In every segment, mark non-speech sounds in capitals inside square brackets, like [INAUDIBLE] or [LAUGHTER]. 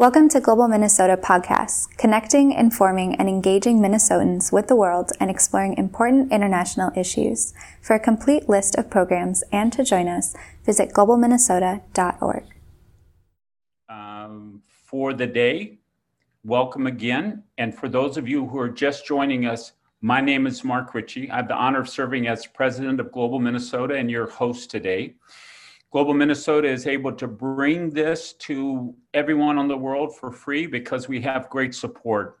Welcome to Global Minnesota Podcasts, connecting, informing, and engaging Minnesotans with the world and exploring important international issues. For a complete list of programs and to join us, visit globalminnesota.org. Um, for the day, welcome again. And for those of you who are just joining us, my name is Mark Ritchie. I have the honor of serving as president of Global Minnesota and your host today. Global Minnesota is able to bring this to everyone on the world for free because we have great support.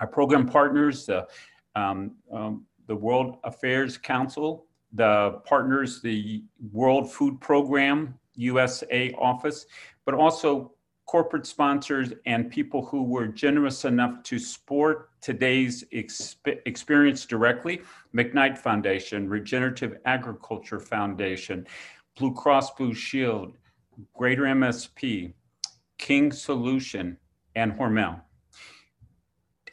Our program partners, the, um, um, the World Affairs Council, the partners, the World Food Program, USA office, but also corporate sponsors and people who were generous enough to support today's exp- experience directly. McKnight Foundation, Regenerative Agriculture Foundation, Blue Cross Blue Shield, Greater MSP, King Solution, and Hormel.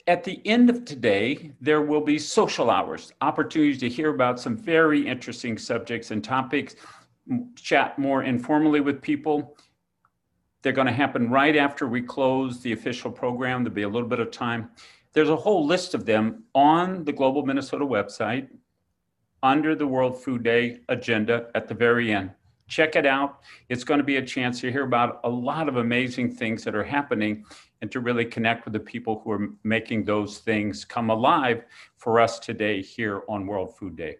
At the end of today, there will be social hours, opportunities to hear about some very interesting subjects and topics, chat more informally with people. They're going to happen right after we close the official program. There'll be a little bit of time. There's a whole list of them on the Global Minnesota website under the World Food Day agenda at the very end. Check it out. It's going to be a chance to hear about a lot of amazing things that are happening and to really connect with the people who are making those things come alive for us today here on World Food Day.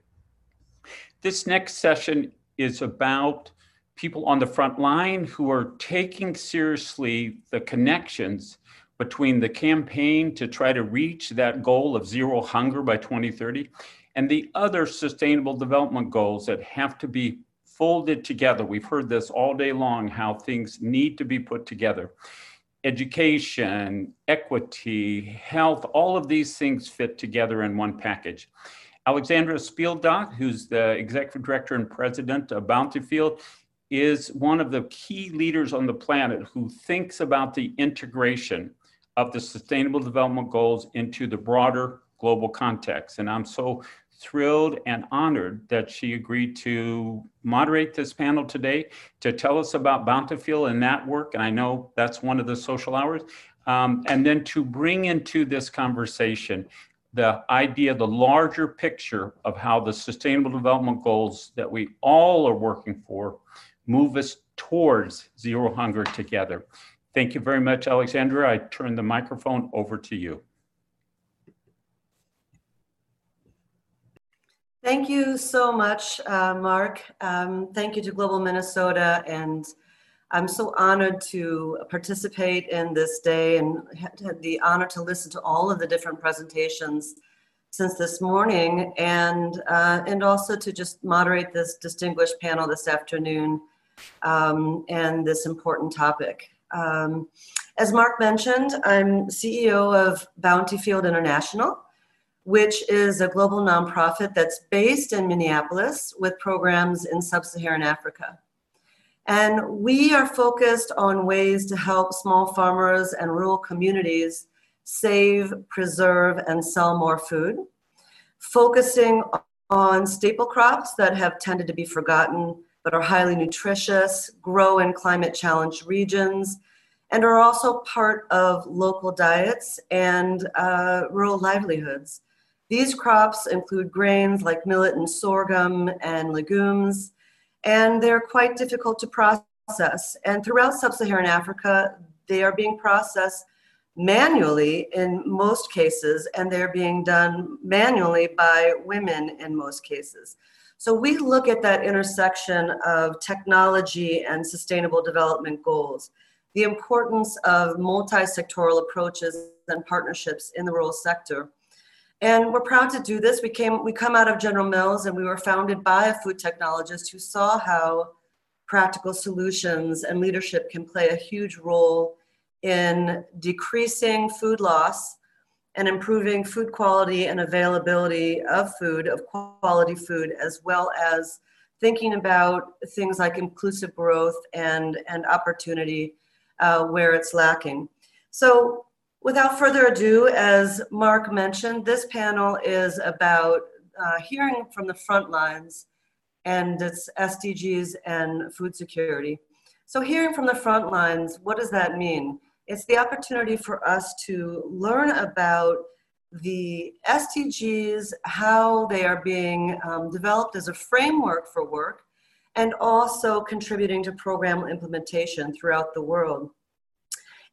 This next session is about people on the front line who are taking seriously the connections between the campaign to try to reach that goal of zero hunger by 2030 and the other sustainable development goals that have to be folded together. We've heard this all day long how things need to be put together. Education, equity, health, all of these things fit together in one package. Alexandra Spieldoch, who's the executive director and president of Bountifield, is one of the key leaders on the planet who thinks about the integration of the sustainable development goals into the broader global context. And I'm so thrilled and honored that she agreed to moderate this panel today to tell us about Bountifield and that work. And I know that's one of the social hours. Um, and then to bring into this conversation the idea, the larger picture of how the sustainable development goals that we all are working for move us towards zero hunger together. Thank you very much, Alexandra. I turn the microphone over to you. Thank you so much, uh, Mark. Um, thank you to Global Minnesota. And I'm so honored to participate in this day and had the honor to listen to all of the different presentations since this morning and, uh, and also to just moderate this distinguished panel this afternoon um, and this important topic. Um, as Mark mentioned, I'm CEO of Bountifield International which is a global nonprofit that's based in Minneapolis with programs in sub Saharan Africa. And we are focused on ways to help small farmers and rural communities save, preserve, and sell more food, focusing on staple crops that have tended to be forgotten but are highly nutritious, grow in climate challenged regions, and are also part of local diets and uh, rural livelihoods. These crops include grains like millet and sorghum and legumes, and they're quite difficult to process. And throughout sub Saharan Africa, they are being processed manually in most cases, and they're being done manually by women in most cases. So we look at that intersection of technology and sustainable development goals, the importance of multi sectoral approaches and partnerships in the rural sector and we're proud to do this. We came, we come out of General Mills and we were founded by a food technologist who saw how practical solutions and leadership can play a huge role in decreasing food loss and improving food quality and availability of food, of quality food, as well as thinking about things like inclusive growth and, and opportunity uh, where it's lacking. So Without further ado, as Mark mentioned, this panel is about uh, hearing from the front lines and its SDGs and food security. So hearing from the front lines, what does that mean? It's the opportunity for us to learn about the SDGs, how they are being um, developed as a framework for work, and also contributing to program implementation throughout the world.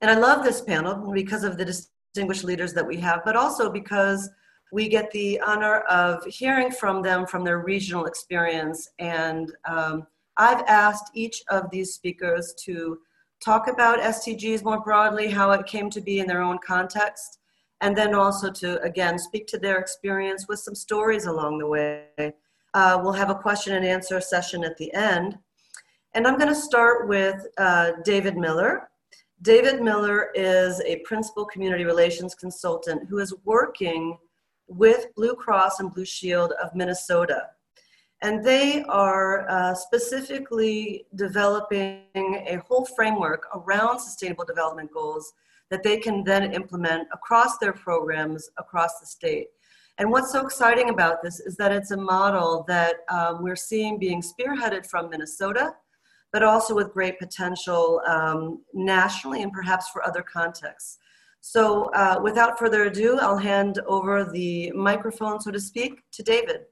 And I love this panel because of the distinguished leaders that we have, but also because we get the honor of hearing from them from their regional experience. And um, I've asked each of these speakers to talk about SDGs more broadly, how it came to be in their own context, and then also to, again, speak to their experience with some stories along the way. Uh, we'll have a question and answer session at the end. And I'm going to start with uh, David Miller. David Miller is a principal community relations consultant who is working with Blue Cross and Blue Shield of Minnesota. And they are uh, specifically developing a whole framework around sustainable development goals that they can then implement across their programs across the state. And what's so exciting about this is that it's a model that um, we're seeing being spearheaded from Minnesota, but also with great potential um, nationally and perhaps for other contexts. So uh, without further ado, I'll hand over the microphone, so to speak, to David.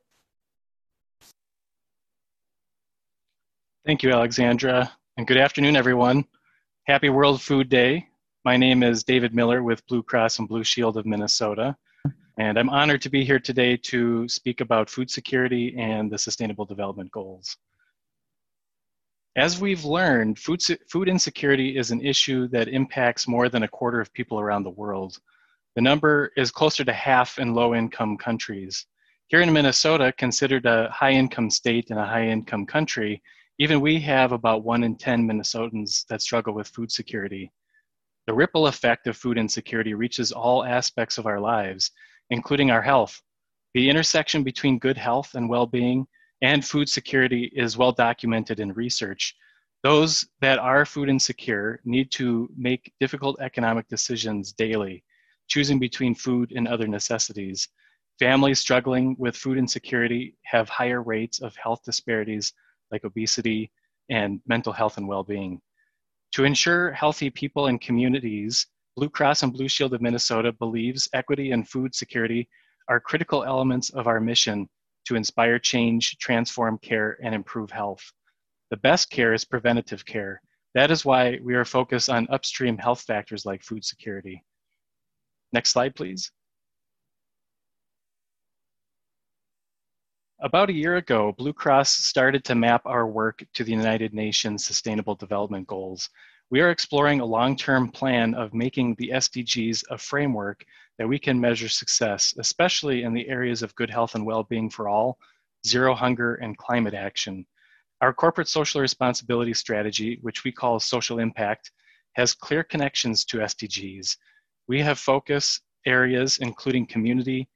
Thank you, Alexandra, and good afternoon, everyone. Happy World Food Day. My name is David Miller with Blue Cross and Blue Shield of Minnesota, and I'm honored to be here today to speak about food security and the Sustainable Development Goals. As we've learned, food, food insecurity is an issue that impacts more than a quarter of people around the world. The number is closer to half in low income countries. Here in Minnesota, considered a high income state and a high income country, even we have about one in 10 Minnesotans that struggle with food security. The ripple effect of food insecurity reaches all aspects of our lives, including our health. The intersection between good health and well being and food security is well documented in research. Those that are food insecure need to make difficult economic decisions daily, choosing between food and other necessities. Families struggling with food insecurity have higher rates of health disparities like obesity and mental health and well being. To ensure healthy people and communities, Blue Cross and Blue Shield of Minnesota believes equity and food security are critical elements of our mission to inspire change, transform care, and improve health. The best care is preventative care. That is why we are focused on upstream health factors like food security. Next slide, please. About a year ago, Blue Cross started to map our work to the United Nations Sustainable Development Goals. We are exploring a long-term plan of making the SDGs a framework that we can measure success, especially in the areas of good health and well-being for all, zero hunger, and climate action. Our corporate social responsibility strategy, which we call social impact, has clear connections to SDGs. We have focus areas including community,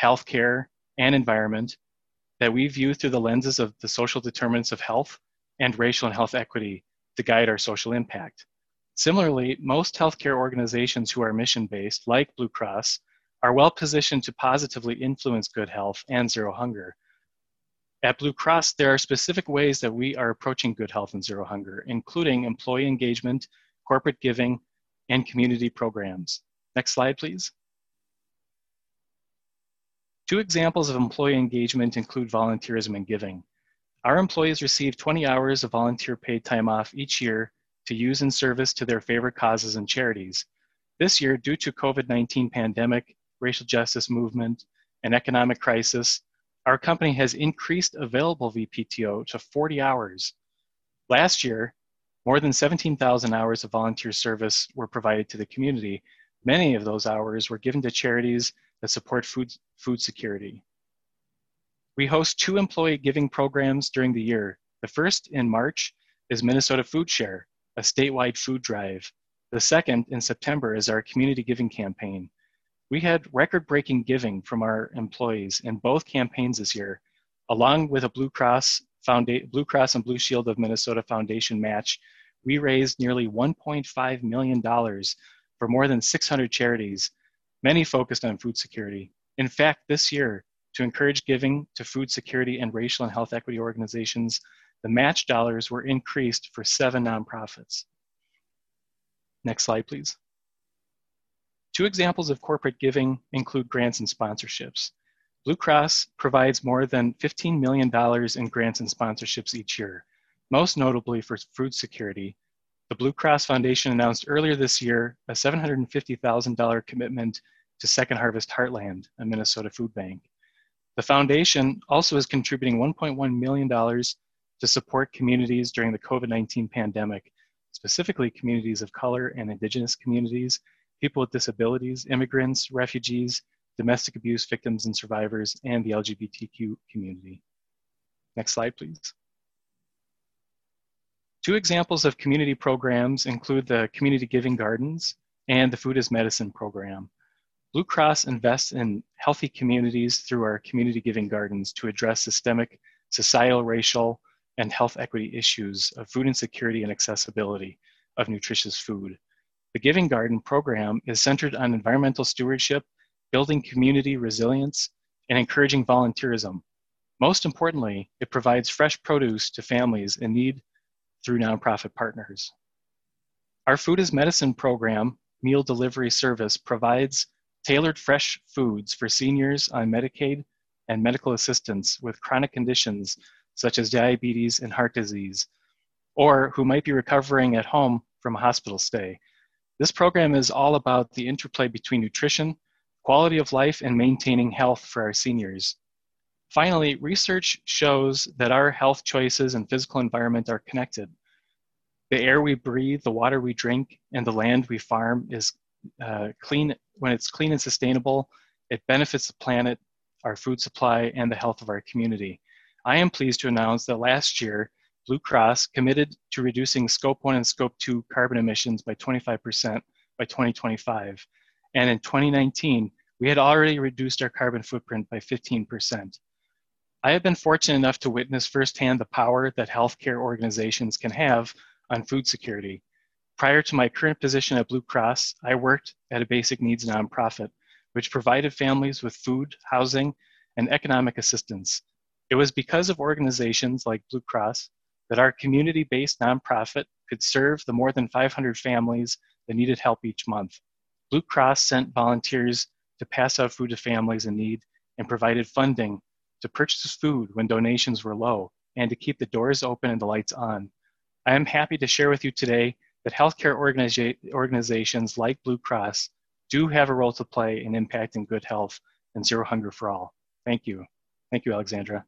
healthcare, and environment that we view through the lenses of the social determinants of health and racial and health equity to guide our social impact. Similarly, most healthcare organizations who are mission based, like Blue Cross, are well positioned to positively influence good health and zero hunger. At Blue Cross, there are specific ways that we are approaching good health and zero hunger, including employee engagement, corporate giving, and community programs. Next slide, please. Two examples of employee engagement include volunteerism and giving. Our employees receive 20 hours of volunteer paid time off each year to use in service to their favorite causes and charities. This year, due to COVID-19 pandemic, racial justice movement, and economic crisis, our company has increased available VPTO to 40 hours. Last year, more than 17,000 hours of volunteer service were provided to the community. Many of those hours were given to charities that support food, food security. We host two employee giving programs during the year. The first in March is Minnesota Food Share, a statewide food drive. The second in September is our community giving campaign. We had record breaking giving from our employees in both campaigns this year, along with a Blue Cross, Founda- Blue Cross and Blue Shield of Minnesota Foundation match. We raised nearly $1.5 million for more than 600 charities, many focused on food security. In fact, this year, to encourage giving to food security and racial and health equity organizations, the match dollars were increased for seven nonprofits. Next slide, please. Two examples of corporate giving include grants and sponsorships. Blue Cross provides more than $15 million in grants and sponsorships each year, most notably for food security. The Blue Cross Foundation announced earlier this year a $750,000 commitment to Second Harvest Heartland, a Minnesota food bank. The foundation also is contributing $1.1 million to support communities during the COVID 19 pandemic, specifically communities of color and indigenous communities, people with disabilities, immigrants, refugees, domestic abuse victims and survivors, and the LGBTQ community. Next slide, please. Two examples of community programs include the Community Giving Gardens and the Food is Medicine program. Blue Cross invests in healthy communities through our Community Giving Gardens to address systemic, societal, racial, and health equity issues of food insecurity and accessibility of nutritious food. The Giving Garden program is centered on environmental stewardship building community resilience, and encouraging volunteerism. Most importantly, it provides fresh produce to families in need through nonprofit partners. Our Food is Medicine program, meal delivery service, provides tailored fresh foods for seniors on Medicaid and medical assistance with chronic conditions such as diabetes and heart disease, or who might be recovering at home from a hospital stay. This program is all about the interplay between nutrition, quality of life, and maintaining health for our seniors. Finally, research shows that our health choices and physical environment are connected. The air we breathe, the water we drink, and the land we farm is uh, clean. When it's clean and sustainable, it benefits the planet, our food supply, and the health of our community. I am pleased to announce that last year, Blue Cross committed to reducing Scope 1 and Scope 2 carbon emissions by 25% by 2025. And in 2019, we had already reduced our carbon footprint by 15%. I have been fortunate enough to witness firsthand the power that healthcare organizations can have on food security. Prior to my current position at Blue Cross, I worked at a basic needs nonprofit, which provided families with food, housing, and economic assistance. It was because of organizations like Blue Cross that our community based nonprofit could serve the more than 500 families that needed help each month. Blue Cross sent volunteers to pass out food to families in need and provided funding to purchase food when donations were low and to keep the doors open and the lights on. I am happy to share with you today that healthcare organiza- organizations like Blue Cross do have a role to play in impacting good health and zero hunger for all. Thank you. Thank you, Alexandra.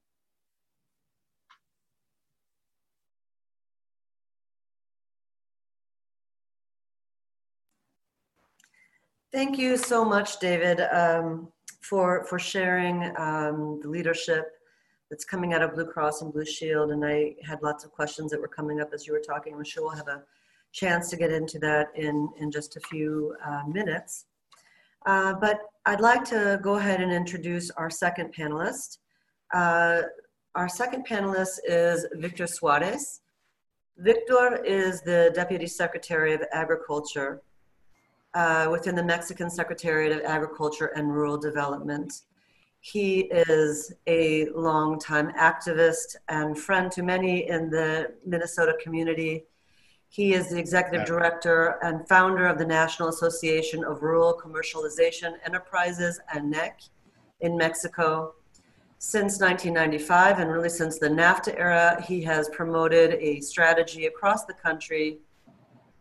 Thank you so much, David, um, for, for sharing um, the leadership that's coming out of Blue Cross and Blue Shield. And I had lots of questions that were coming up as you were talking. I'm sure we'll have a chance to get into that in, in just a few uh, minutes. Uh, but I'd like to go ahead and introduce our second panelist. Uh, our second panelist is Victor Suarez. Victor is the Deputy Secretary of Agriculture uh, within the Mexican Secretariat of Agriculture and Rural Development. He is a longtime activist and friend to many in the Minnesota community. He is the executive director and founder of the National Association of Rural Commercialization Enterprises, ANEC, in Mexico. Since 1995, and really since the NAFTA era, he has promoted a strategy across the country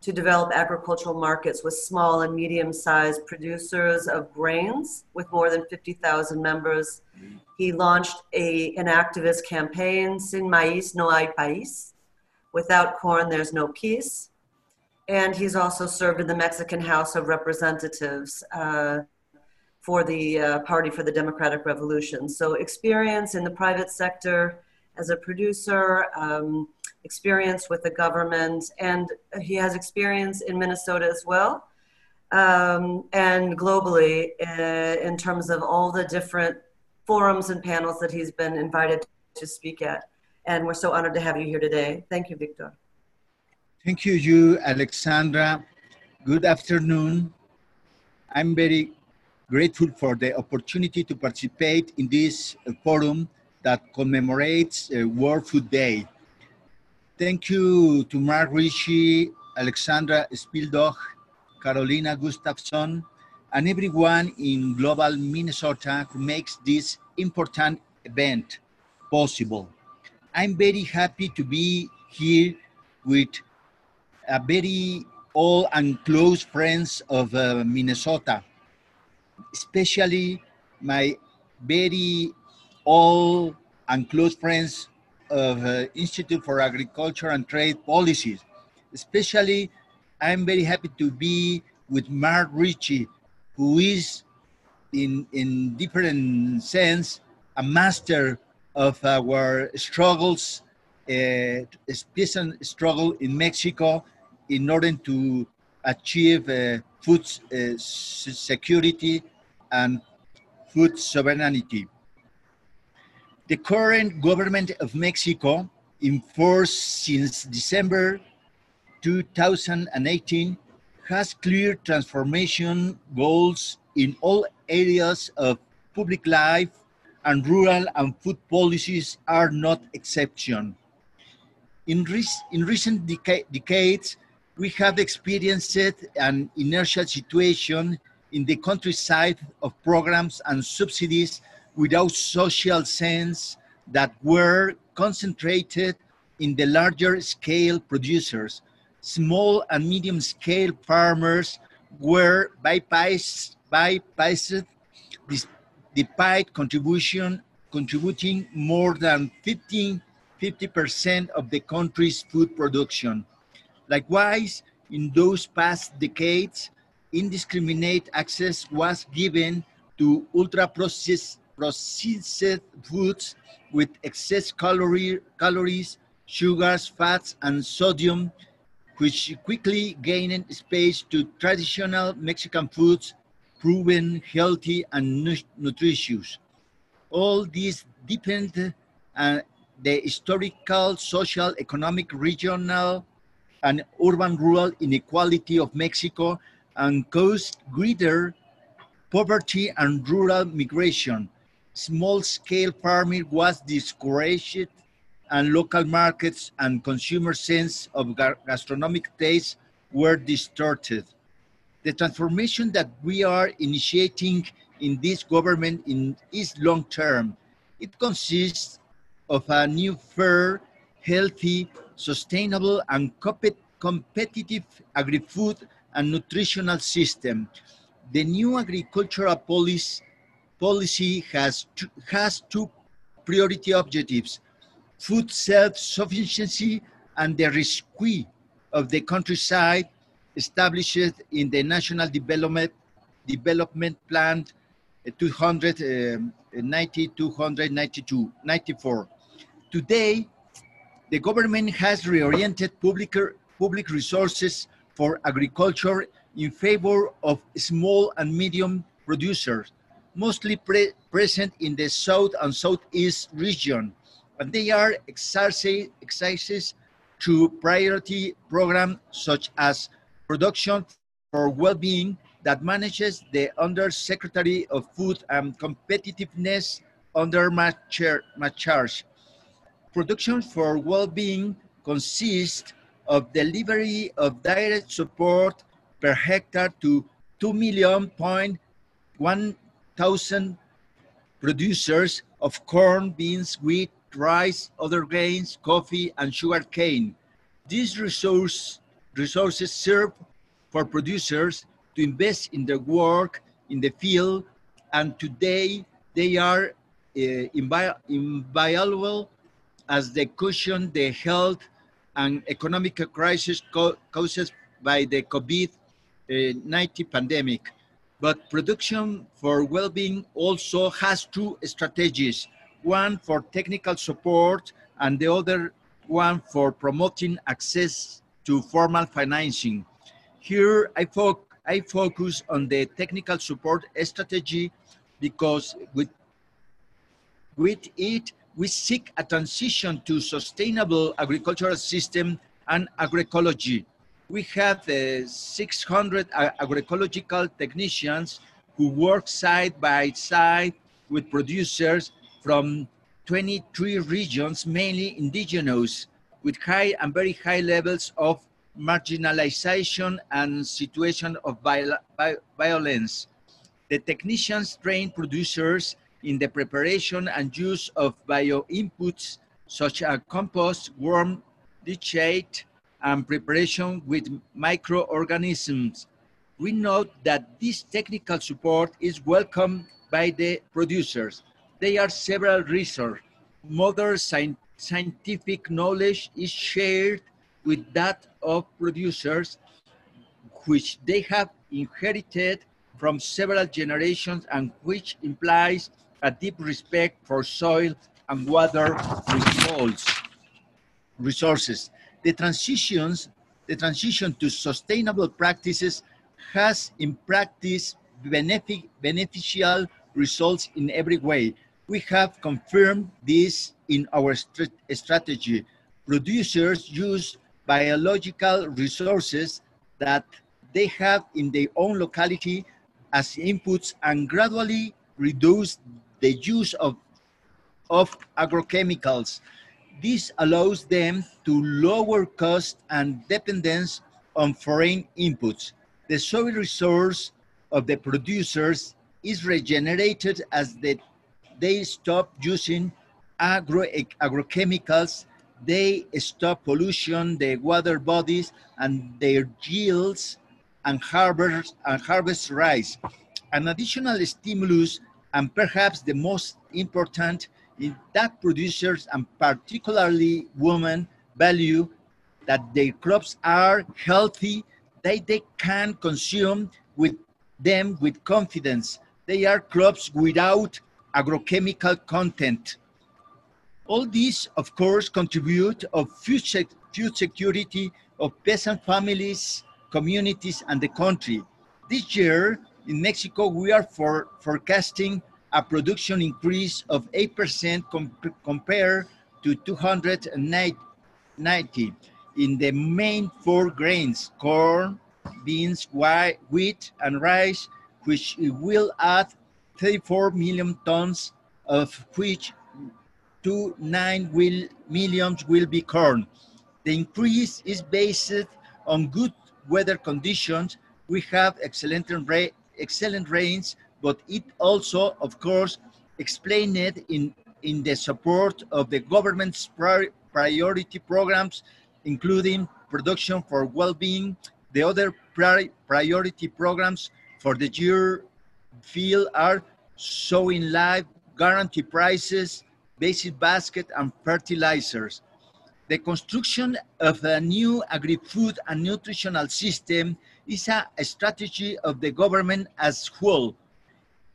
to develop agricultural markets with small and medium sized producers of grains with more than 50,000 members. Mm-hmm. He launched a, an activist campaign, Sin Maíz No Hay País. Without corn, there's no peace. And he's also served in the Mexican House of Representatives uh, for the uh, Party for the Democratic Revolution. So, experience in the private sector as a producer, um, experience with the government, and he has experience in Minnesota as well, um, and globally uh, in terms of all the different forums and panels that he's been invited to speak at. And we're so honored to have you here today. Thank you, Victor. Thank you, you, Alexandra. Good afternoon. I'm very grateful for the opportunity to participate in this forum that commemorates uh, World Food Day. Thank you to Mark Ritchie, Alexandra Spieldoch, Carolina Gustafsson, and everyone in Global Minnesota who makes this important event possible. I'm very happy to be here with a very old and close friends of uh, Minnesota, especially my very old and close friends of uh, Institute for Agriculture and Trade Policies. Especially, I'm very happy to be with Mark Ritchie, who is, in in different sense, a master of our struggles, uh, peace and struggle in Mexico, in order to achieve uh, food uh, security and food sovereignty. The current government of Mexico, in force since December 2018, has clear transformation goals in all areas of public life, and rural and food policies are not exception. In, rec in recent deca decades, we have experienced an inertial situation in the countryside of programs and subsidies without social sense that were concentrated in the larger scale producers. Small and medium scale farmers were bypassed, bypassed despite contribution, contributing more than 15, 50% of the country's food production. Likewise, in those past decades, indiscriminate access was given to ultra-processed processed foods with excess calorie, calories, sugars, fats, and sodium, which quickly gained space to traditional Mexican foods, proven healthy and nutritious. All these deepened uh, the historical, social, economic, regional, and urban-rural inequality of Mexico and caused greater poverty and rural migration, small-scale farming was discouraged and local markets and consumer sense of gastronomic taste were distorted. The transformation that we are initiating in this government in, is long-term. It consists of a new fair, healthy, sustainable, and competitive agri-food and nutritional system. The new agricultural policy policy has two, has two priority objectives, food self-sufficiency and the rescue of the countryside established in the National Development, Development Plan eh, 290, eh, um, 292, 94. Today, the government has reoriented public, public resources for agriculture in favor of small and medium producers mostly pre present in the south and southeast region, and they are exercises to priority programs such as production for well-being that manages the Undersecretary of Food and Competitiveness under my, charge. Production for well-being consists of delivery of direct support per hectare to 2 million point one thousand producers of corn, beans, wheat, rice, other grains, coffee, and sugar cane. These resource, resources serve for producers to invest in their work in the field, and today they are uh, invi inviolable as they cushion the health and economic crisis co caused by the COVID-19 pandemic. But production for well-being also has two strategies, one for technical support and the other one for promoting access to formal financing. Here I, fo I focus on the technical support strategy because with, with it, we seek a transition to sustainable agricultural system and agroecology we have uh, 600 agroecological technicians who work side by side with producers from 23 regions, mainly indigenous, with high and very high levels of marginalization and situation of violence. The technicians train producers in the preparation and use of bio-inputs such as compost, worm, leachate, and preparation with microorganisms. We note that this technical support is welcomed by the producers. There are several reasons. Modern sci scientific knowledge is shared with that of producers, which they have inherited from several generations and which implies a deep respect for soil and water resources. The transitions, the transition to sustainable practices has in practice benefic, beneficial results in every way. We have confirmed this in our st strategy. Producers use biological resources that they have in their own locality as inputs and gradually reduce the use of, of agrochemicals. This allows them to lower cost and dependence on foreign inputs. The soil resource of the producers is regenerated as the, they stop using agro, agrochemicals, they stop pollution, the water bodies, and their yields and harvest, and harvest rise. An additional stimulus, and perhaps the most important, is that producers, and particularly women, value that their crops are healthy, that they can consume with them with confidence. They are crops without agrochemical content. All these, of course, contribute of food, security of peasant families, communities, and the country. This year in Mexico, we are for, forecasting a production increase of 8% comp compared to 290 in the main four grains, corn, beans, wheat, and rice, which will add 34 million tons, of which two nine will, be corn. The increase is based on good weather conditions. We have excellent, ra excellent rains, but it also, of course, explained in, in the support of the government's pri priority programs, including production for well-being. The other pri priority programs for the year field are sowing live, guarantee prices, basic basket, and fertilizers. The construction of a new agri-food and nutritional system is a, a strategy of the government as whole.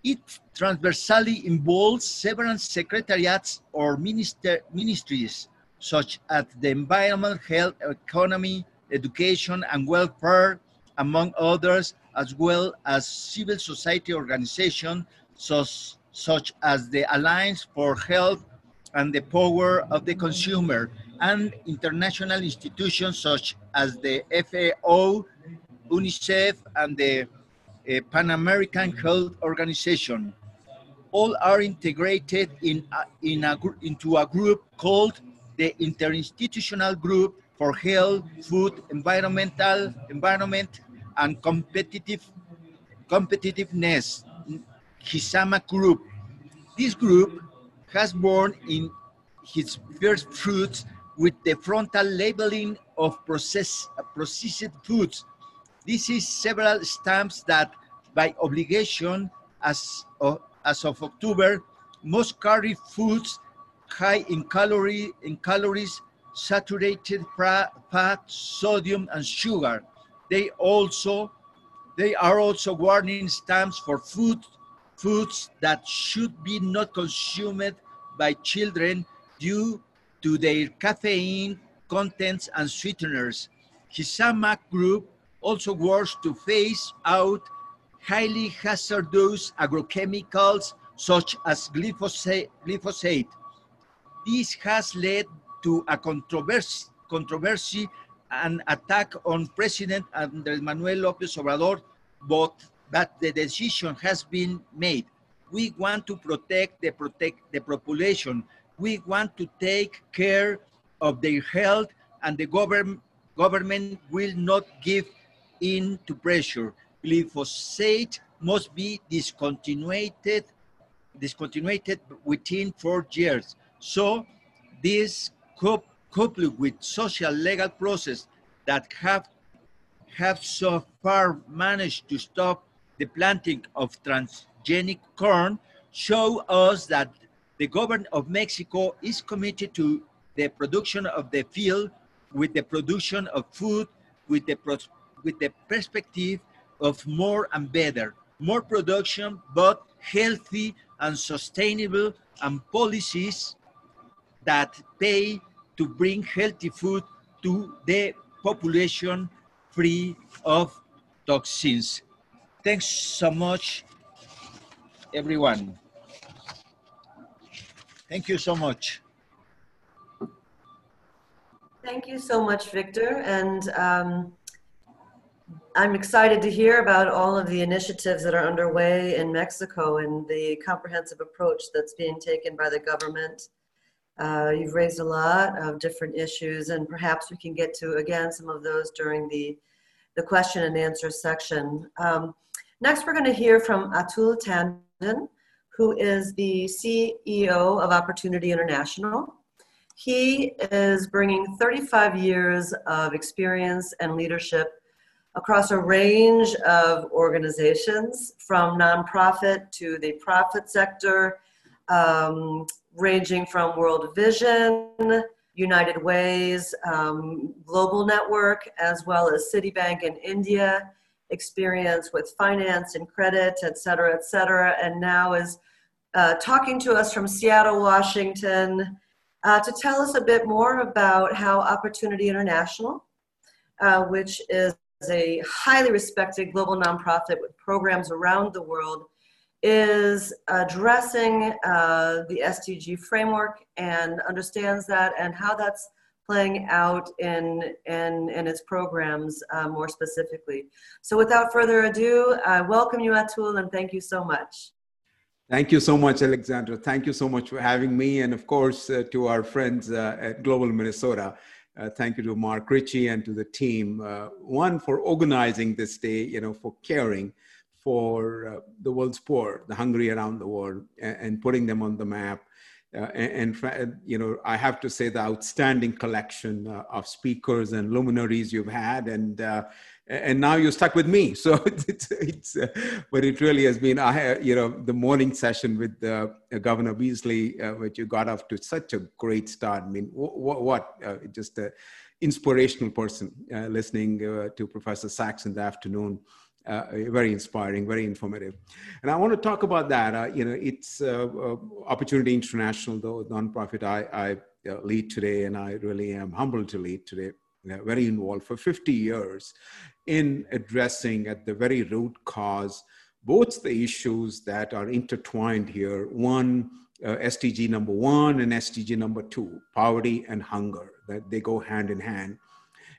It transversally involves several secretariats or minister, ministries, such as the environment, health, economy, education, and welfare, among others, as well as civil society organizations such, as the Alliance for Health and the Power of the Consumer, and international institutions such as the FAO, UNICEF, and the uh, Pan American Health Organization. All are integrated in a, in a, into a group called the Interinstitutional Group for Health, Food, Environmental, Environment, and Competitive Competitiveness, GISAMA Group. This group has borne in its first fruits with the frontal labeling of process, processed foods. This is several stamps that, by obligation, as of, as of October, must carry foods high in calorie in calories, saturated fat, sodium, and sugar. They also they are also warning stamps for food foods that should be not consumed by children due to their caffeine contents and sweeteners. GISAMA group also works to phase out highly hazardous agrochemicals such as glyphosate. glyphosate. This has led to a controversy, controversy and attack on President Andrés Manuel López Obrador, but that the decision has been made. We want to protect the protect the population. We want to take care of their health and the government government will not give in to pressure. Glyphosate must be discontinued, discontinued within four years. So this coupled with social legal process that have have so far managed to stop the planting of transgenic corn show us that the government of Mexico is committed to the production of the field with the production of food with the with the perspective of more and better more production but healthy and sustainable and policies that pay to bring healthy food to the population free of toxins. Thanks so much, everyone. Thank you so much. Thank you so much, Victor. And um, I'm excited to hear about all of the initiatives that are underway in Mexico and the comprehensive approach that's being taken by the government. Uh, you've raised a lot of different issues, and perhaps we can get to again some of those during the the question and answer section. Um, next, we're going to hear from Atul Tandon, who is the CEO of Opportunity International. He is bringing 35 years of experience and leadership across a range of organizations from nonprofit to the profit sector, um, ranging from World Vision, United Ways, um, Global Network, as well as Citibank in India, experience with finance and credit, et cetera, et cetera, and now is uh, talking to us from Seattle, Washington, uh, to tell us a bit more about how Opportunity International, uh, which is a highly respected global nonprofit with programs around the world, is addressing uh, the SDG framework and understands that and how that's playing out in, in, in its programs uh, more specifically. So without further ado, I welcome you Atul and thank you so much. Thank you so much, Alexandra. Thank you so much for having me. And of course, uh, to our friends uh, at Global Minnesota. Uh, thank you to Mark Ritchie and to the team. Uh, one, for organizing this day, you know, for caring for uh, the world's poor, the hungry around the world, and, and putting them on the map. Uh, and, and, you know, I have to say the outstanding collection uh, of speakers and luminaries you've had, and uh, and now you're stuck with me. [LAUGHS] So it's, it's uh, but it really has been, I, you know, the morning session with uh, Governor Beasley, which you got off to such a great start. I mean, what just an inspirational person listening to Professor Sachs in the afternoon uh, very inspiring, very informative. And I want to talk about that. Uh, you know, it's uh, uh Opportunity International, though nonprofit I, I uh, lead today, and I really am humbled to lead today. very involved for 50 years in addressing at the very root cause both the issues that are intertwined here. One, uh, SDG number one and SDG number two, poverty and hunger, that they go hand in hand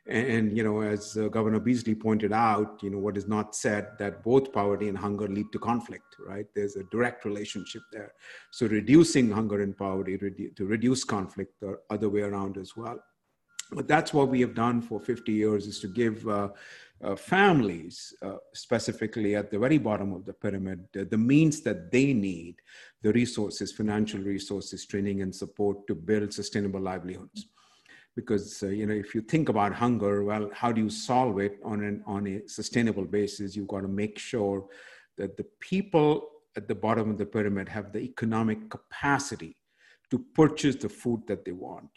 and, you know, as uh, Governor Beasley pointed out, you know, what is not said that both poverty and hunger lead to conflict, right? There's a direct relationship there. So reducing hunger and poverty redu- to reduce conflict or other way around as well. But that's what we have done for 50 years is to give uh, uh, families, uh, specifically at the very bottom of the pyramid, the means that they need, the resources, financial resources, training and support to build sustainable livelihoods because uh, you know if you think about hunger well how do you solve it on an on a sustainable basis? You've got to make sure that the people at the bottom of the pyramid have the economic capacity to purchase the food that they want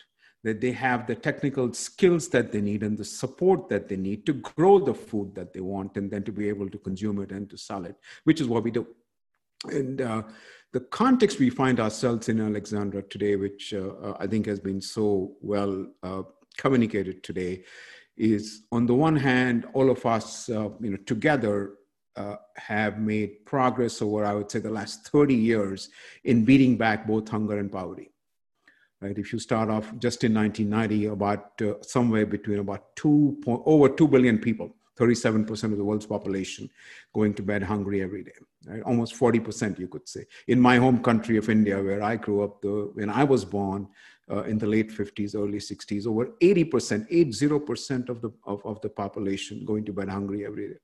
that they have the technical skills that they need and the support that they need to grow the food that they want and then to be able to consume it and to sell it which is what we do. And uh, the context we find ourselves in Alexandra today, which uh, uh, I think has been so well uh, communicated today, is on the one hand, all of us, uh, you know, together uh, have made progress over, I would say, the last 30 years in beating back both hunger and poverty. Right? If you start off just in 1990, about uh, somewhere between about two point, over 2 billion people 37% of the world's population going to bed hungry every day, right? almost 40%, you could say. In my home country of India, where I grew up, the, when I was born uh, in the late 50s, early 60s, over 80%, 80% of the, of, of the population going to bed hungry every day.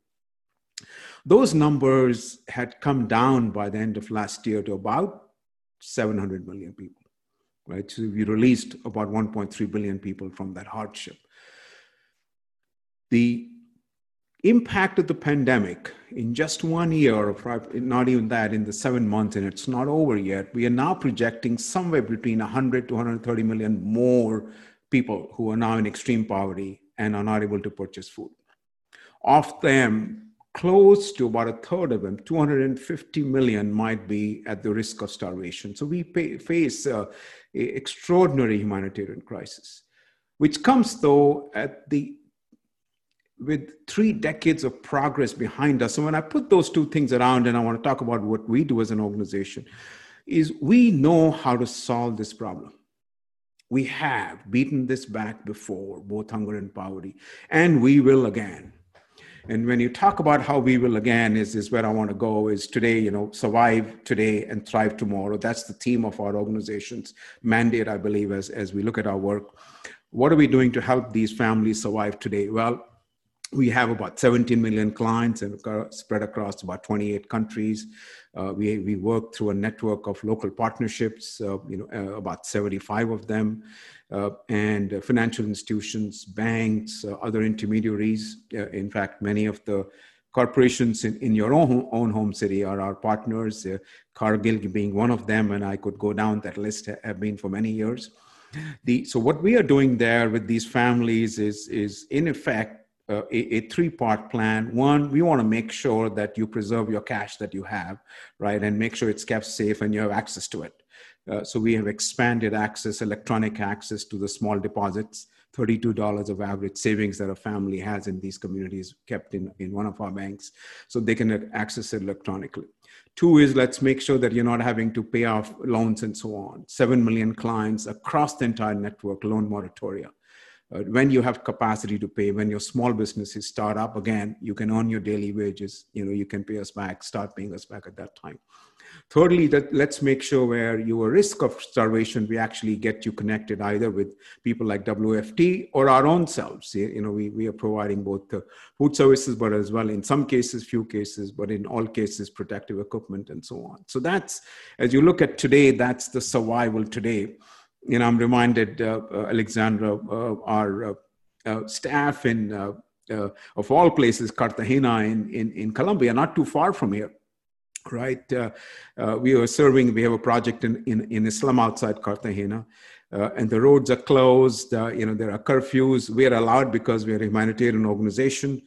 Those numbers had come down by the end of last year to about 700 million people, right? So we released about 1.3 billion people from that hardship. The impact of the pandemic in just one year, or not even that, in the seven months, and it's not over yet, we are now projecting somewhere between 100 to 130 million more people who are now in extreme poverty and are not able to purchase food. Of them, close to about a third of them, 250 million, might be at the risk of starvation. So we pay, face an extraordinary humanitarian crisis, which comes though at the with three decades of progress behind us. So when I put those two things around, and I want to talk about what we do as an organization, is we know how to solve this problem. We have beaten this back before, both hunger and poverty, and we will again. And when you talk about how we will again, is, is where I want to go, is today, you know, survive today and thrive tomorrow. That's the theme of our organization's mandate, I believe, as, as we look at our work. What are we doing to help these families survive today? Well, we have about 17 million clients and spread across about 28 countries. Uh, we, we work through a network of local partnerships, uh, you know, uh, about 75 of them, uh, and uh, financial institutions, banks, uh, other intermediaries. in fact, many of the corporations in, in your own, own home city are our partners, Cargill being one of them, and I could go down that list, have been for many years. The, so what we are doing there with these families is, is in effect, uh, a, a three part plan. One, we want to make sure that you preserve your cash that you have, right, and make sure it's kept safe and you have access to it. Uh, so we have expanded access, electronic access to the small deposits. $32 of average savings that a family has in these communities kept in, in one of our banks so they can access it electronically. Two is let's make sure that you're not having to pay off loans and so on. 7 million clients across the entire network, loan moratoria uh, when you have capacity to pay when your small businesses start up again you can earn your daily wages. You know you can pay us back start paying us back at that time. Thirdly that let's make sure where your risk of starvation we actually get you connected either with people like WFP or our own selves. You know we, we are providing both the food services but as well in some cases few cases but in all cases protective equipment and so on. So that's as you look at today that's the survival today you know, I'm reminded, uh, uh, Alexandra, uh, our staff in, of all places, Cartagena in, in, in Colombia, not too far from here right? Uh, uh, we are serving, we have a project in, in, in Islam outside Cartagena, uh, and the roads are closed. you know, there are curfews. We are allowed because we are a humanitarian organization.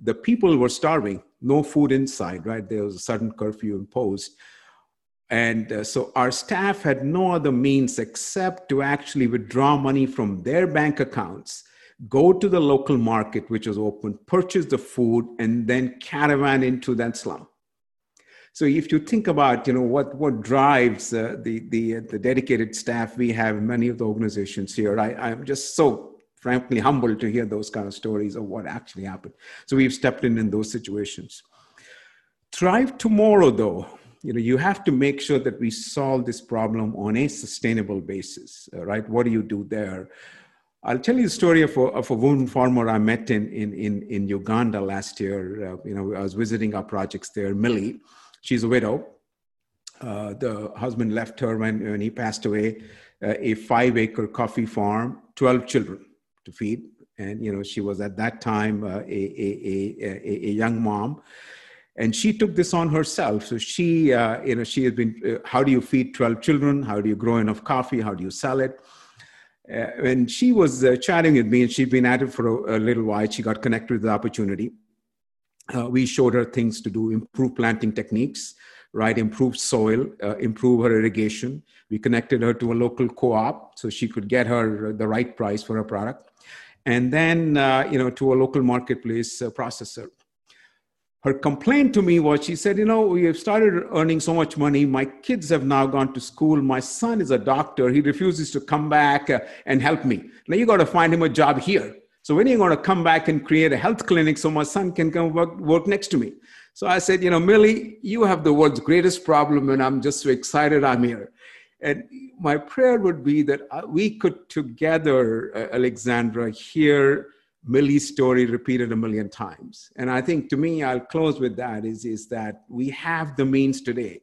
The people were starving, no food inside, right? There was a sudden curfew imposed. And uh, so our staff had no other means except to actually withdraw money from their bank accounts, go to the local market, which was open, purchase the food, and then caravan into that slum. So if you think about, you know, what, what drives uh, the, the, uh, the dedicated staff we have many of the organizations here, I, I'm just so frankly humbled to hear those kind of stories of what actually happened. So we've stepped in in those situations. Thrive Tomorrow, though, you know you have to make sure that we solve this problem on a sustainable basis right? What do you do there? I'll tell you the story of a, of a woman farmer i met in, in, in, in uganda last year. Uh, you know i was visiting our projects there millie. She's a widow. Uh, the husband left her when, when he passed away uh, a five acre coffee farm 12 children to feed. And you know she was at that time uh, a, a, a, a young mom and she took this on herself. So she uh, you know she has been uh, how do you feed 12 children? How do you grow enough coffee? How do you sell it? Uh, and she was uh, chatting with me and she'd been at it for a, a little while. She got connected with the opportunity. Uh, we showed her things to do improve planting techniques right? Improve soil uh, improve her irrigation. We connected her to a local co-op so she could get her the right price for her product. And then you know to a local marketplace processor her complaint to me was she said, You know, we have started earning so much money. My kids have now gone to school. My son is a doctor. He refuses to come back uh, and help me. Now you got to find him a job here. So when are you going to come back and create a health clinic so my son can come work, work next to me? So I said, You know, Millie, you have the world's greatest problem, and I'm just so excited I'm here. And my prayer would be that uh, we could together, uh, Alexandra, here Millie's story repeated a million times. And I think to me, I'll close with that is, is that we have the means today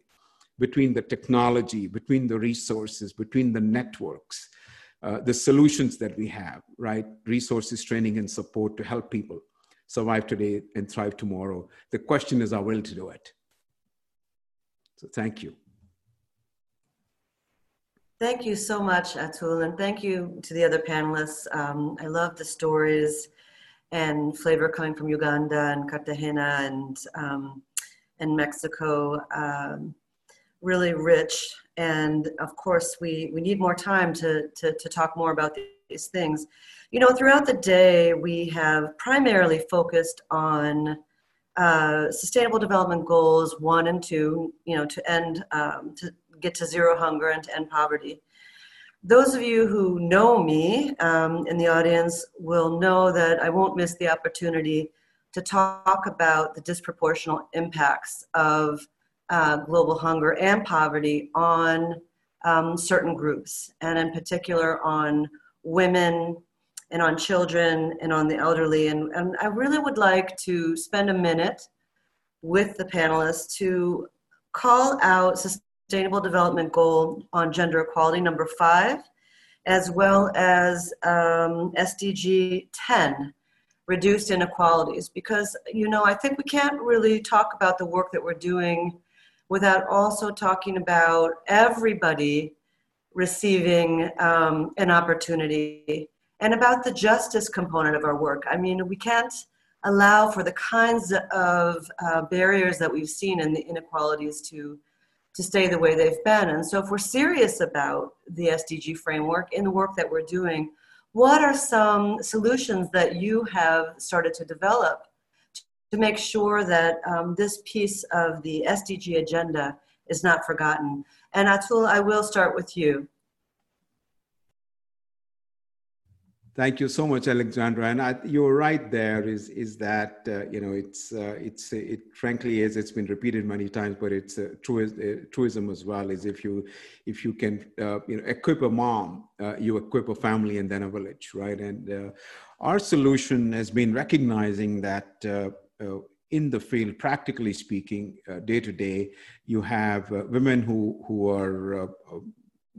between the technology, between the resources, between the networks, uh, the solutions that we have, right? Resources, training, and support to help people survive today and thrive tomorrow. The question is our will to do it. So thank you. Thank you so much, Atul, and thank you to the other panelists. Um, I love the stories and flavor coming from Uganda and Cartagena and um, and Mexico. Um, really rich, and of course, we we need more time to to, to talk more about these things. You know, throughout the day, we have primarily focused on uh, sustainable development goals one and two. You know, to end um, to get to zero hunger and to end poverty. Those of you who know me um, in the audience will know that I won't miss the opportunity to talk about the disproportionate impacts of uh, global hunger and poverty on um, certain groups, and in particular on women and on children and on the elderly. And, and I really would like to spend a minute with the panelists to call out Sustainable Development Goal on Gender Equality, number five, as well as um, SDG 10, Reduced Inequalities. Because, you know, I think we can't really talk about the work that we're doing without also talking about everybody receiving um, an opportunity and about the justice component of our work. I mean, we can't allow for the kinds of uh, barriers that we've seen in the inequalities to to stay the way they've been. And so, if we're serious about the SDG framework in the work that we're doing, what are some solutions that you have started to develop to make sure that um, this piece of the SDG agenda is not forgotten? And Atul, I will start with you. Thank you so much, Alexandra. And I, you're right. There is is that uh, you know it's uh, it's it frankly is it's been repeated many times, but it's uh, true, uh, truism as well. Is if you if you can uh, you know equip a mom, uh, you equip a family and then a village, right? And our solution has been recognizing that in the field, practically speaking, day to day, you have women who who are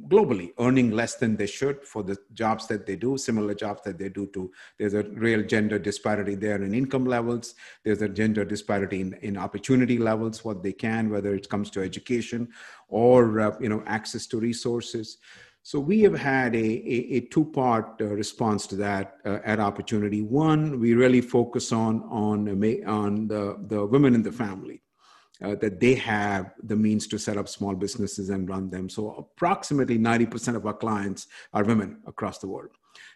globally earning less than they should for the jobs that they do similar jobs that they do to there's a real gender disparity there in income levels. There's a gender disparity in, in opportunity levels what they can whether it comes to education or uh, you know access to resources. So we have had a, a, a two-part uh, response to that uh, at opportunity. One we really focus on on on the, the women in the family uh, that they have the means to set up small businesses and run them. So approximately 90% of our clients are women across the world.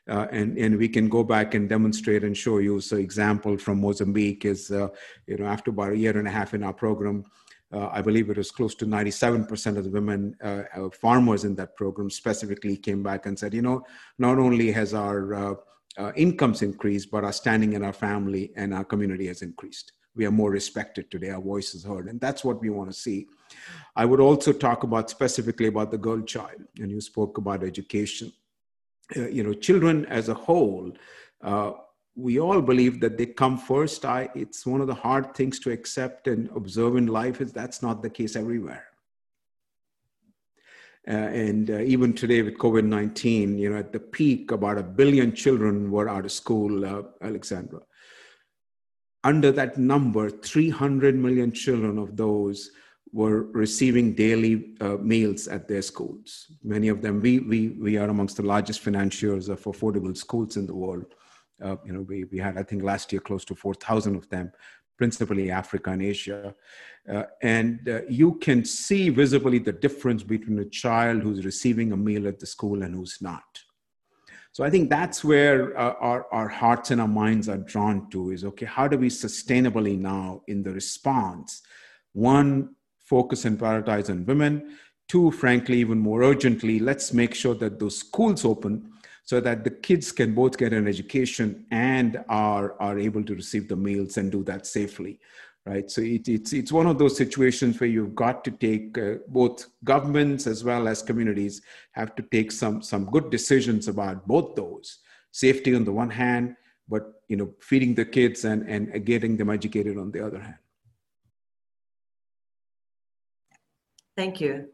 Uh, and, and we can go back and demonstrate and show you. So example from Mozambique is, uh, you know, after about a year and a half in our program, uh, I believe it was close to 97% of the women uh, uh, farmers in that program specifically came back and said, you know, not only has our incomes increased, but our standing in our family and our community has increased we are more respected today our voice is heard and that's what we want to see. I would also talk about specifically about the girl child and you spoke about education. Uh, you know children as a whole uh, we all believe that they come first. I, it's one of the hard things to accept and observe in life is that's not the case everywhere. Uh, and uh, even today with covid-19 you know at the peak about a billion children were out of school uh, alexandra under that number, 300 million children of those were receiving daily uh, meals at their schools. Many of them, we, we, we are amongst the largest financiers of affordable schools in the world. Uh, you know, we, we had, I think last year, close to 4,000 of them, principally Africa and Asia. Uh, and uh, you can see visibly the difference between a child who's receiving a meal at the school and who's not. So I think that's where uh, our, our hearts and our minds are drawn to is okay, how do we sustainably now in the response, one, focus and prioritize on women, two, frankly, even more urgently, let's make sure that those schools open so that the kids can both get an education and are, are able to receive the meals and do that safely right? So it, it's it's one of those situations where you've got to take uh, both governments as well as communities have to take some some good decisions about both those safety on the one hand, but you know, feeding the kids and, and getting them educated on the other hand. Thank you.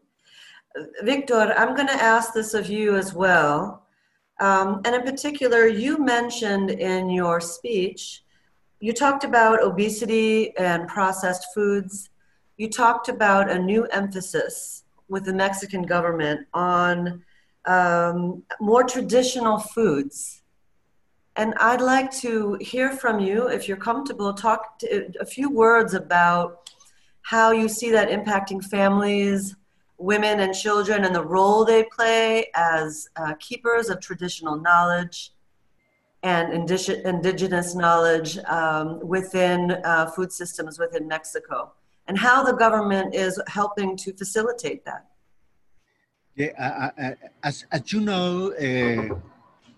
Victor, I'm going to ask this of you as well. Um, and in particular, you mentioned in your speech, you talked about obesity and processed foods. You talked about a new emphasis with the Mexican government on um, more traditional foods. And I'd like to hear from you, if you're comfortable, talk to, a few words about how you see that impacting families, women and children and the role they play as uh, keepers of traditional knowledge and indig- indigenous knowledge um, within uh, food systems within Mexico, and how the government is helping to facilitate that. Yeah, uh, uh, as, as you know, uh,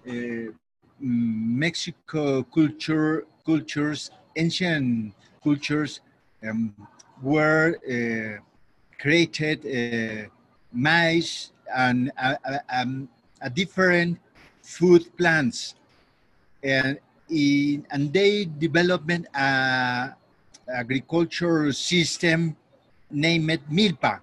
uh, Mexico culture, cultures, ancient cultures, um, were created uh, maize and a, um, a, different food plants and in, and they developed a agriculture system named milpa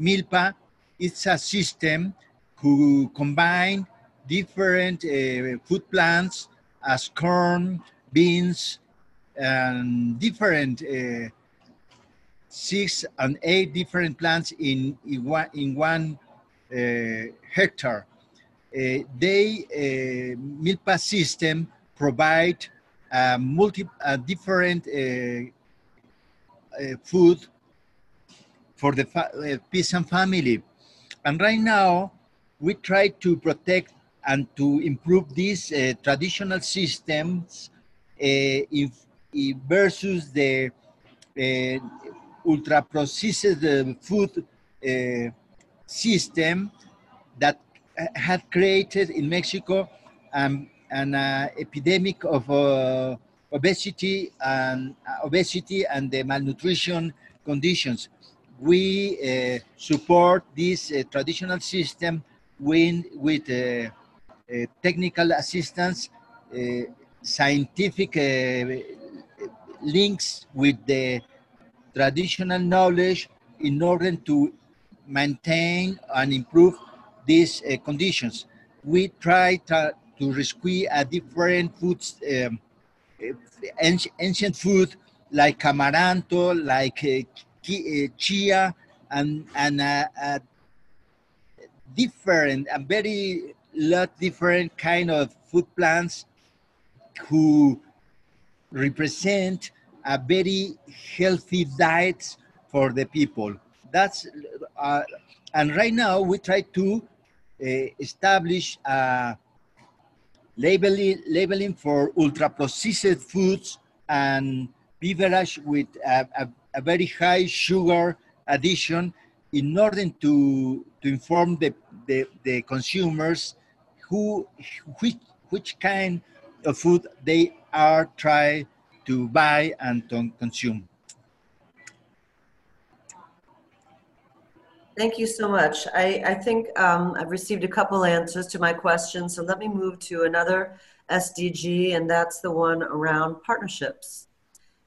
milpa is a system who combine different uh, food plants as corn beans and different uh, six and eight different plants in, in one, in one uh, hectare. Uh, they, uh, Milpa system provide uh, multi, uh, different uh, uh, food for the peasant family. And right now, we try to protect and to improve these traditional systems if, if versus the ultra processed food uh, system that had created in Mexico um, an uh, epidemic of uh, obesity and uh, obesity and the malnutrition conditions. We uh, support this uh, traditional system with, with technical assistance, scientific links with the traditional knowledge in order to maintain and improve these uh, conditions. We try to, to rescue a different foods, um, ancient food like amaranto, like uh, chia, and, and uh, uh, different and very lot different kind of food plants who represent a very healthy diet for the people. That's uh, and right now we try to Eh, establish a labeling labeling for ultra processed foods and beverage with a, a, a, very high sugar addition in order to to inform the, the, the consumers who which which kind of food they are trying to buy and to consume. Thank you so much. I, I think um, I've received a couple answers to my questions, so let me move to another SDG, and that's the one around partnerships.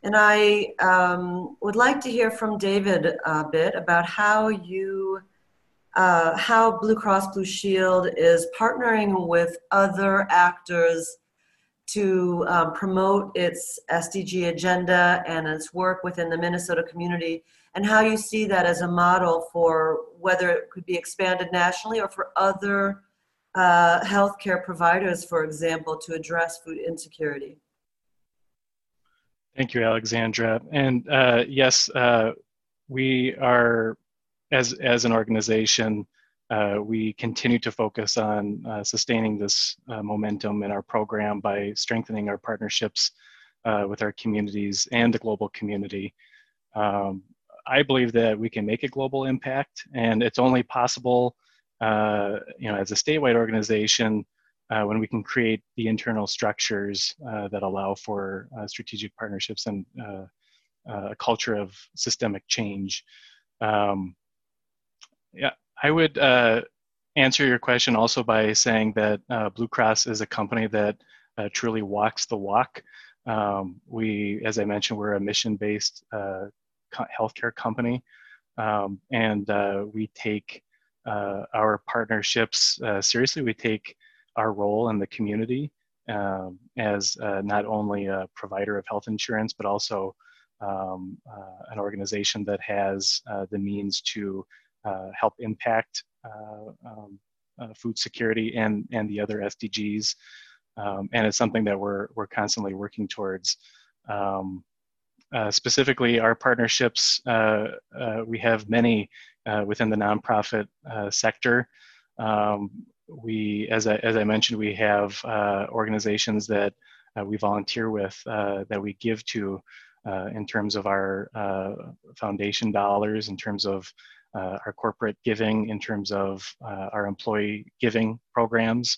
And I um, would like to hear from David a bit about how you, uh, how Blue Cross Blue Shield is partnering with other actors to um, promote its SDG agenda and its work within the Minnesota community, and how you see that as a model for whether it could be expanded nationally or for other uh, healthcare providers, for example, to address food insecurity. Thank you, Alexandra. And uh, yes, uh, we are, as, as an organization, uh, we continue to focus on uh, sustaining this uh, momentum in our program by strengthening our partnerships uh, with our communities and the global community. Um, I believe that we can make a global impact, and it's only possible, uh, you know, as a statewide organization uh, when we can create the internal structures that allow for strategic partnerships and a culture of systemic change. Um, yeah, I would uh, answer your question also by saying that uh, Blue Cross is a company that uh, truly walks the walk. Um, we, as I mentioned, we're a mission-based uh, healthcare company, um, and uh, we take uh, our partnerships uh, seriously. We take our role in the community um, as uh, not only a provider of health insurance, but also um, an organization that has the means to help impact um, food security and, and the other SDGs um, and it's something that we're we're constantly working towards. Um, uh, specifically, our partnerships uh, uh, we have many uh, within the nonprofit uh, sector. Um, we, as I as I mentioned, we have uh, organizations that we volunteer with that we give to in terms of our foundation dollars, in terms of our corporate giving, in terms of our employee giving programs.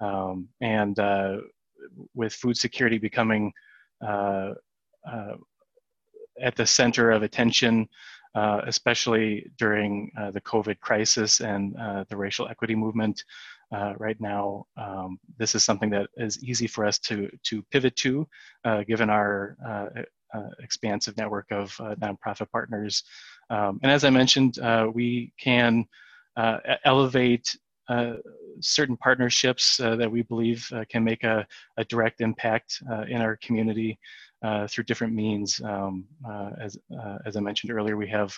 Um, and uh, with food security becoming uh, uh, at the center of attention, uh, especially during uh, the COVID crisis and uh, the racial equity movement right now, um, this is something that is easy for us to, to pivot to, given our expansive network of nonprofit partners. Um, and as I mentioned, we can elevate uh, certain partnerships uh, that we believe uh, can make a, a direct impact in our community through different means. Um, as, as I mentioned earlier, we have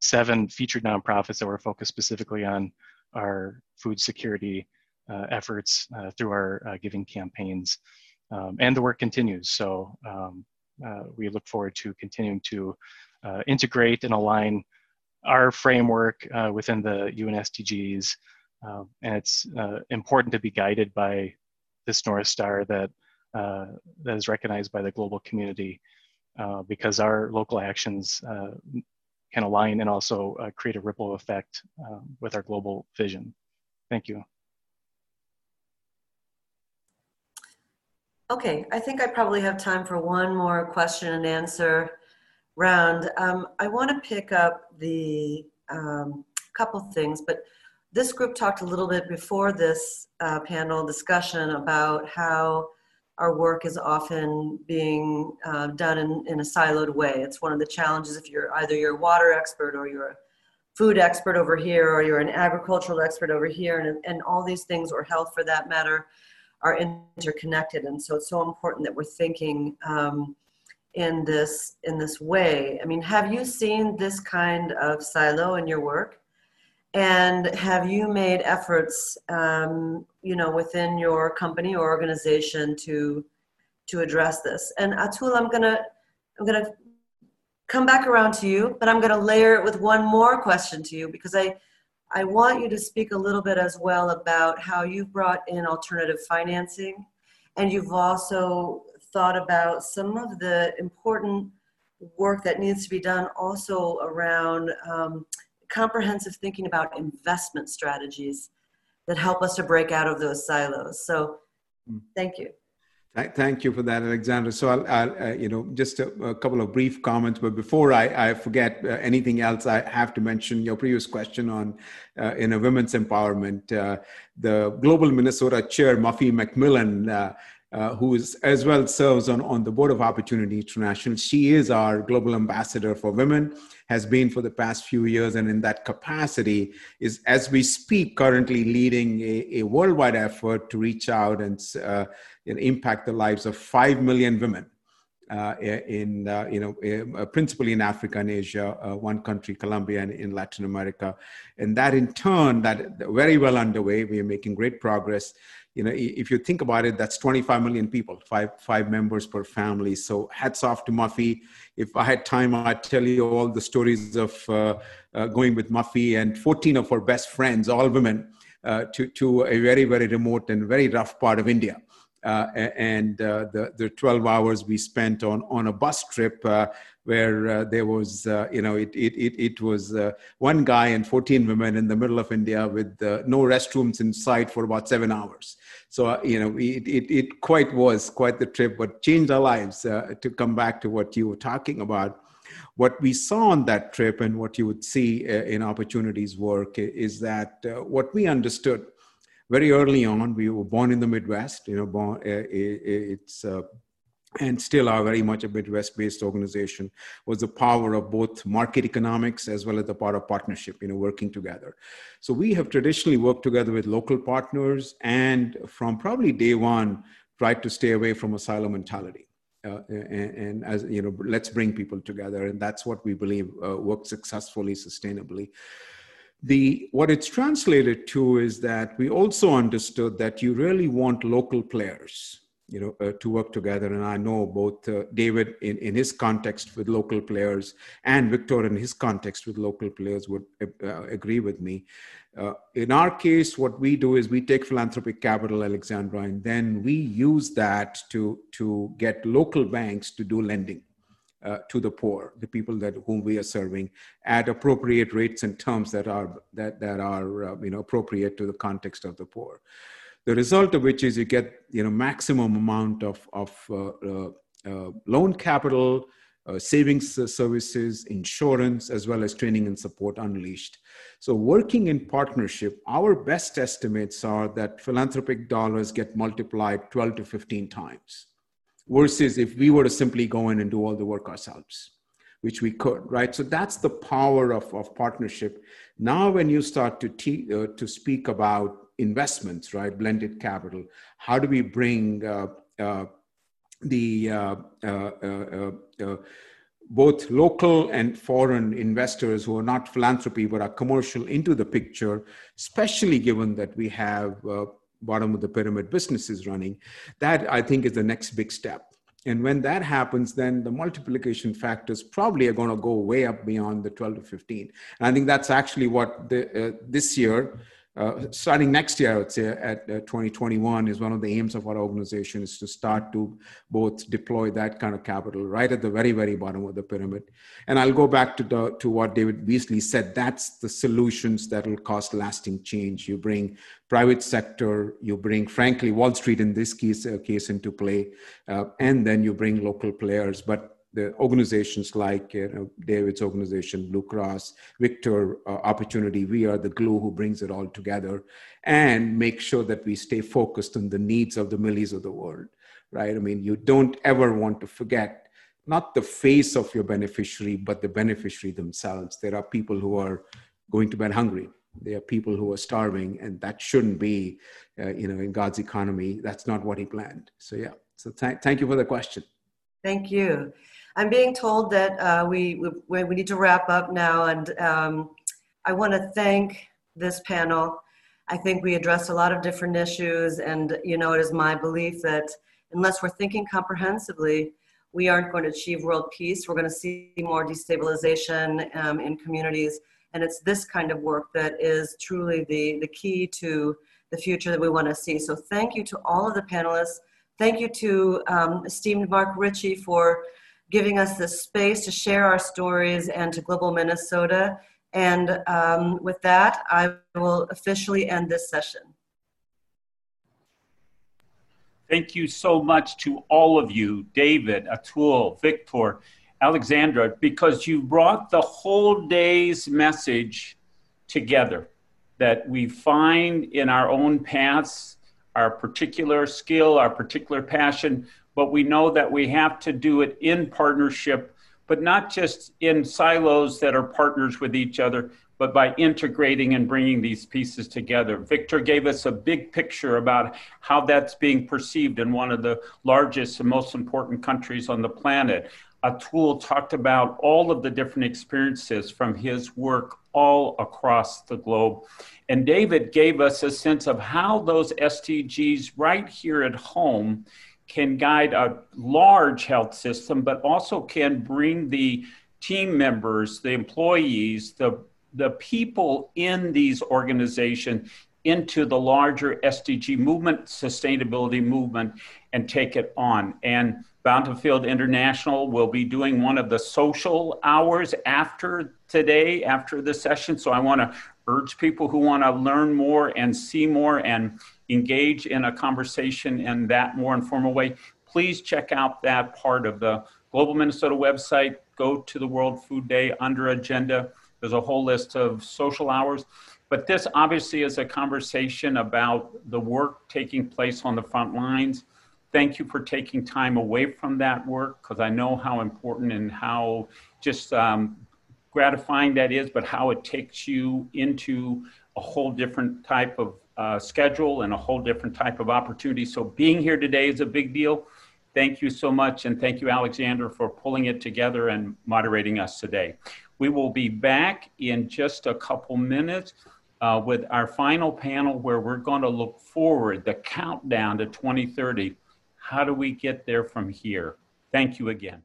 seven featured nonprofits that were focused specifically on our food security efforts through our giving campaigns. Um, and the work continues. So um, uh, we look forward to continuing to uh, integrate and align our framework uh, within the UN SDGs um, and it's uh, important to be guided by this North Star that, uh, that is recognized by the global community uh, because our local actions uh, can align and also uh, create a ripple effect um, with our global vision. Thank you. Okay, I think I probably have time for one more question and answer round. Um, I want to pick up the um, couple things, but this group talked a little bit before this uh, panel discussion about how our work is often being uh, done in, in a siloed way. It's one of the challenges if you're either you're a water expert or you're a food expert over here or you're an agricultural expert over here and, and all these things or health for that matter are interconnected. And so it's so important that we're thinking um, in this in this way. I mean have you seen this kind of silo in your work and have you made efforts, um, you know, within your company or organization to to address this? And Atul, I'm gonna I'm gonna come back around to you, but I'm gonna layer it with one more question to you because I I want you to speak a little bit as well about how you've brought in alternative financing, and you've also thought about some of the important work that needs to be done also around um, comprehensive thinking about investment strategies that help us to break out of those silos. So, hmm. thank you. Thank you for that, Alexandra. So, I'll, I'll uh, you know, just a, a, couple of brief comments. But before I, I forget uh, anything else, I have to mention your previous question on uh, in a women's empowerment. Uh, the Global Minnesota Chair, Muffy MacMillan, uh, who is as well serves on, on the board of Opportunity International. She is our global ambassador for women, has been for the past few years, and in that capacity is, as we speak, currently leading a, a worldwide effort to reach out and, uh, and impact the lives of five million women. Uh, in uh, you know uh, principally in Africa and Asia, uh, one country, Colombia, and in Latin America, and that in turn, that very well underway. We are making great progress you know if you think about it that's 25 million people five five members per family. So hats off to muffy. If i had time i'd tell you all the stories of uh, uh, going with muffy and 14 of her best friends all women uh, to, to a very very remote and very rough part of india. Uh, and uh, the, the 12 hours we spent on, on a bus trip uh, where uh, there was, uh, you know, it, it, it, it was uh, one guy and 14 women in the middle of India with no restrooms in sight for about seven hours. So, you know, it, it, it quite was quite the trip, but changed our lives to come back to what you were talking about. What we saw on that trip and what you would see in opportunities work is that what we understood very early on. We were born in the Midwest. You know, born, uh, it, it's uh, and still are very much a Midwest-based organization, was the power of both market economics as well as the power of partnership, you know, working together. So we have traditionally worked together with local partners and from probably day one, tried to stay away from a silo mentality. Uh, and, and, as you know, let's bring people together. And that's what we believe uh, works successfully, sustainably the what it's translated to is that we also understood that you really want local players you know uh, to work together and i know both uh, david in, in his context with local players and victor in his context with local players would uh, agree with me uh, in our case what we do is we take philanthropic capital alexandra and then we use that to to get local banks to do lending uh, to the poor, the people that whom we are serving, at appropriate rates and terms that are that that are uh, you know appropriate to the context of the poor. The result of which is you get you know maximum amount of of uh, uh, uh loan capital, uh, savings services, insurance, as well as training and support unleashed. So, working in partnership, our best estimates are that philanthropic dollars get multiplied 12 to 15 times versus if we were to simply go in and do all the work ourselves which we could right so that's the power of, of partnership now when you start to te- uh, to speak about investments right? Blended capital. How do we bring uh, uh, the uh, uh, uh, both local and foreign investors who are not philanthropy but are commercial into the picture especially given that we have bottom of the pyramid businesses running? That i think is the next big step. And when that happens then the multiplication factors probably are going to go way up beyond the 12 to 15 and i think that's actually what the, uh, this year uh, starting next year, I would say at uh, 2021 is one of the aims of our organization is to start to both deploy that kind of capital right at the very, very bottom of the pyramid. And I'll go back to the, to what David Beasley said. That's the solutions that will cause lasting change. You bring private sector, you bring, frankly, Wall Street in this case, uh, case into play, uh, and then you bring local players. But the organizations like you know, David's organization, Blue Cross, Victor uh, Opportunity, we are the glue who brings it all together and make sure that we stay focused on the needs of the millies of the world, right? I mean, you don't ever want to forget not the face of your beneficiary, but the beneficiary themselves. There are people who are going to bed hungry. There are people who are starving, and that shouldn't be, uh, you know, in God's economy. That's not what He planned. So yeah. So th- thank you for the question. Thank you. I'm being told that uh, we, we, we need to wrap up now, and um, I want to thank this panel. I think we addressed a lot of different issues, and you know, it is my belief that unless we're thinking comprehensively, we aren't going to achieve world peace. We're going to see more destabilization um, in communities, and it's this kind of work that is truly the, the key to the future that we want to see. So, thank you to all of the panelists. Thank you to um, esteemed Mark Ritchie for giving us this space to share our stories and to Global Minnesota. And um, with that, I will officially end this session. Thank you so much to all of you, David, Atul, Victor, Alexandra, because you brought the whole day's message together that we find in our own paths, our particular skill, our particular passion, but we know that we have to do it in partnership, but not just in silos that are partners with each other, but by integrating and bringing these pieces together. Victor gave us a big picture about how that's being perceived in one of the largest and most important countries on the planet. Atul talked about all of the different experiences from his work all across the globe. And David gave us a sense of how those SDGs right here at home can guide a large health system, but also can bring the team members, the employees, the, the people in these organizations into the larger SDG movement, sustainability movement, and take it on. And Bountifield International will be doing one of the social hours after today, after the session. So I want to urge people who want to learn more and see more and engage in a conversation in that more informal way, please check out that part of the Global Minnesota website. Go to the World Food Day under agenda. There's a whole list of social hours. But this obviously is a conversation about the work taking place on the front lines. Thank you for taking time away from that work because I know how important and how just um, gratifying that is, but how it takes you into a whole different type of uh, schedule and a whole different type of opportunity. So being here today is a big deal. Thank you so much. And thank you, Alexander, for pulling it together and moderating us today. We will be back in just a couple minutes uh, with our final panel where we're going to look forward, the countdown to 2030. How do we get there from here? Thank you again.